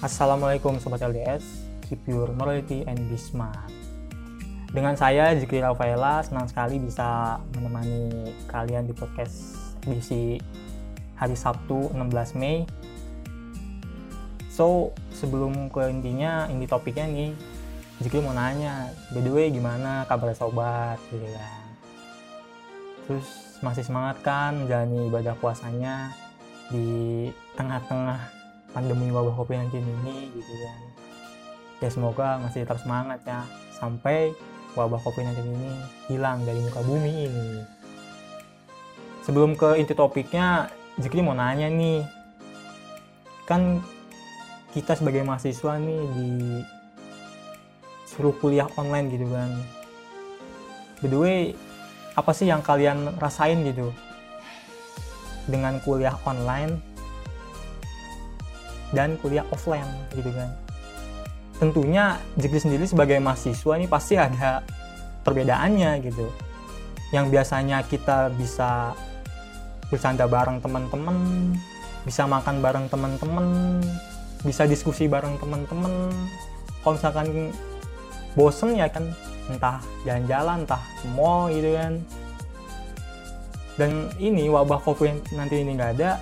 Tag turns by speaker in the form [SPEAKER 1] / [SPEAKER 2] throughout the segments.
[SPEAKER 1] Assalamualaikum Sobat LDS, keep your morality and be smart. Dengan saya Zikri Rafaela, senang sekali bisa menemani kalian di podcast edisi hari Sabtu 16 Mei. So, sebelum ke intinya, ini topiknya nih, Zikri mau nanya, by the way gimana kabar sobat, gitu kan. Terus masih semangat kan menjalani ibadah puasanya di tengah-tengah pandemi wabah COVID-19 ini gitu kan ya semoga masih tetap semangat ya sampai wabah COVID-19 ini hilang dari muka bumi ini. Sebelum ke inti topiknya Zikri mau nanya nih. Kan kita sebagai mahasiswa nih di suruh kuliah online gitu kan. By the way apa sih yang kalian rasain gitu? Dengan kuliah online dan kuliah offline gitu kan tentunya Jikri sendiri sebagai mahasiswa ini pasti ada perbedaannya gitu. Yang biasanya kita bisa bercanda bareng teman-teman bisa makan bareng teman-teman bisa diskusi bareng teman-teman. Kalau misalkan bosen ya kan entah jalan-jalan entah mall gitu kan. Dan ini wabah covid nanti ini nggak ada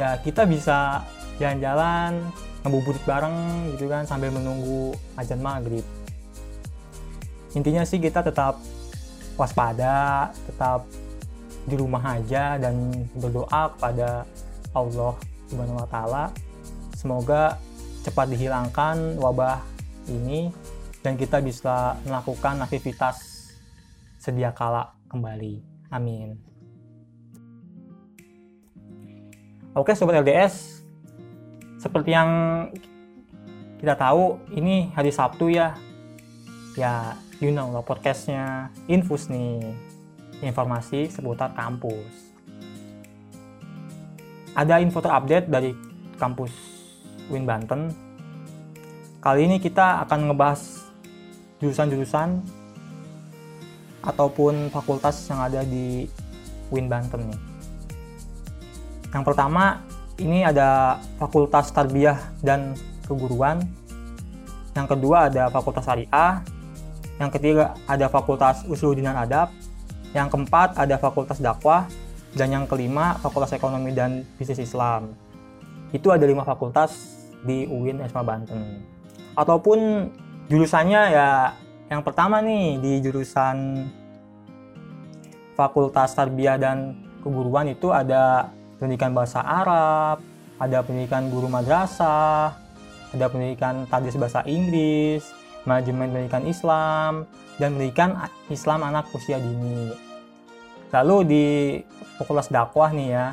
[SPEAKER 1] ya kita bisa jalan-jalan ngebuburit bareng gitu kan sambil menunggu ajan maghrib intinya sih kita tetap waspada tetap di rumah aja dan berdoa kepada Allah Subhanahu wa taala semoga cepat dihilangkan wabah ini dan kita bisa melakukan aktivitas sedia kala kembali. Amin. Oke sobat LDS, seperti yang kita tahu ini hari Sabtu ya. Ya you know lah podcastnya infus nih. Informasi seputar kampus. Ada info terupdate dari kampus Win Banten. Kali ini kita akan ngebahas jurusan-jurusan ataupun fakultas yang ada di Win Banten nih. Yang pertama ini ada Fakultas Tarbiyah dan Keguruan. Yang kedua ada Fakultas Syariah. Yang ketiga ada Fakultas Usuluddin dan Adab. Yang keempat ada Fakultas Dakwah. Dan yang kelima Fakultas Ekonomi dan Bisnis Islam. Itu ada lima fakultas di UIN Esma Banten. Ataupun jurusannya ya yang pertama nih di jurusan Fakultas Tarbiyah dan Keguruan itu ada pendidikan bahasa Arab, ada pendidikan guru madrasah, ada pendidikan tadis bahasa Inggris, manajemen pendidikan Islam, dan pendidikan Islam anak usia dini. Lalu di Fakultas Dakwah nih ya,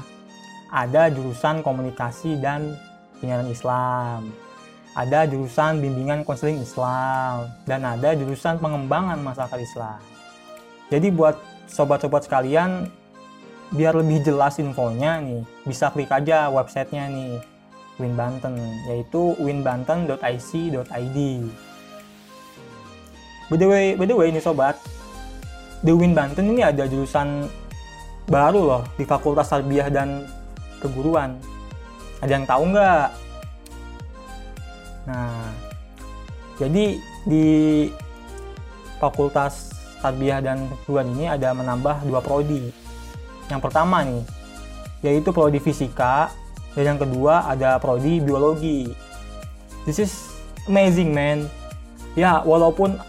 [SPEAKER 1] ada jurusan komunikasi dan penyiaran Islam. Ada jurusan bimbingan konseling Islam dan ada jurusan pengembangan masyarakat Islam. Jadi buat sobat-sobat sekalian biar lebih jelas infonya nih. Bisa klik aja websitenya nih Win Banten yaitu winbanten.ic.id by the way by the way ini sobat di Win Banten ini ada jurusan baru loh di Fakultas Tarbiyah dan Keguruan. Ada yang tahu nggak? Nah jadi di Fakultas Tarbiyah dan Keguruan ini ada menambah dua prodi yang pertama nih, yaitu prodi fisika, dan yang kedua ada prodi biologi. This is amazing man. Ya, walaupun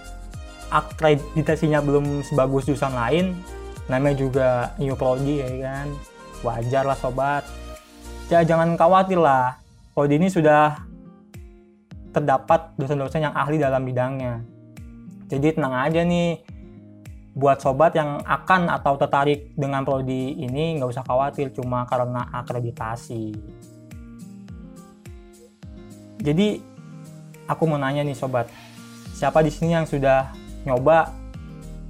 [SPEAKER 1] akreditasinya belum sebagus jurusan lain, namanya juga new prodi ya kan. Wajar lah sobat. Ya jangan khawatir lah. Prodi ini sudah terdapat dosen-dosen yang ahli dalam bidangnya. Jadi tenang aja nih, buat sobat yang akan atau tertarik dengan prodi ini nggak usah khawatir cuma karena akreditasi. Jadi aku mau nanya nih sobat, siapa di sini yang sudah nyoba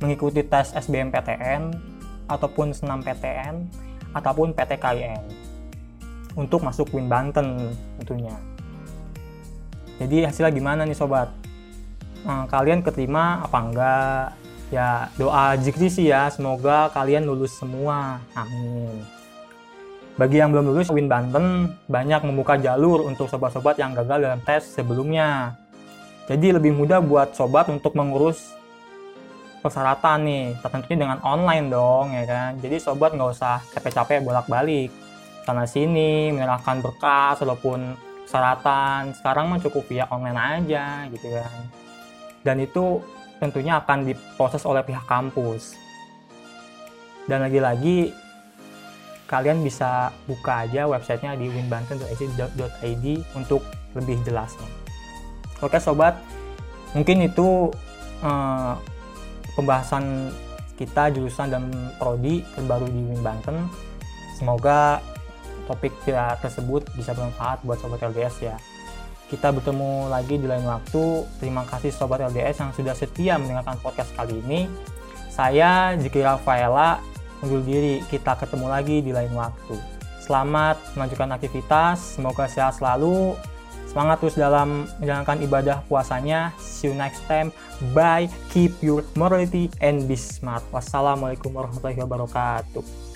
[SPEAKER 1] mengikuti tes SBMPTN ataupun senam PTN ataupun PTKIN untuk masuk Win Banten tentunya. Jadi hasilnya gimana nih sobat? Nah, kalian keterima apa enggak? Ya doa jikri sih ya, semoga kalian lulus semua. Amin. Bagi yang belum lulus, Win Banten banyak membuka jalur untuk sobat-sobat yang gagal dalam tes sebelumnya. Jadi lebih mudah buat sobat untuk mengurus persyaratan nih, tentunya dengan online dong ya kan. Jadi sobat nggak usah capek-capek bolak-balik sana sini menyerahkan berkas walaupun persyaratan sekarang mah cukup via online aja gitu kan. Dan itu tentunya akan diproses oleh pihak kampus. Dan lagi-lagi kalian bisa buka aja websitenya di winbanten.ac.id untuk lebih jelasnya. Oke sobat, mungkin itu eh, pembahasan kita jurusan dan prodi terbaru di Win Banten. Semoga topik tersebut bisa bermanfaat buat sobat LDS ya. Kita bertemu lagi di lain waktu. Terima kasih sobat LDS yang sudah setia mendengarkan podcast kali ini. Saya Zikri Rafaela undur diri. Kita ketemu lagi di lain waktu. Selamat melanjutkan aktivitas. Semoga sehat selalu. Semangat terus dalam menjalankan ibadah puasanya. See you next time. Bye. Keep your morality and be smart. Wassalamualaikum warahmatullahi wabarakatuh.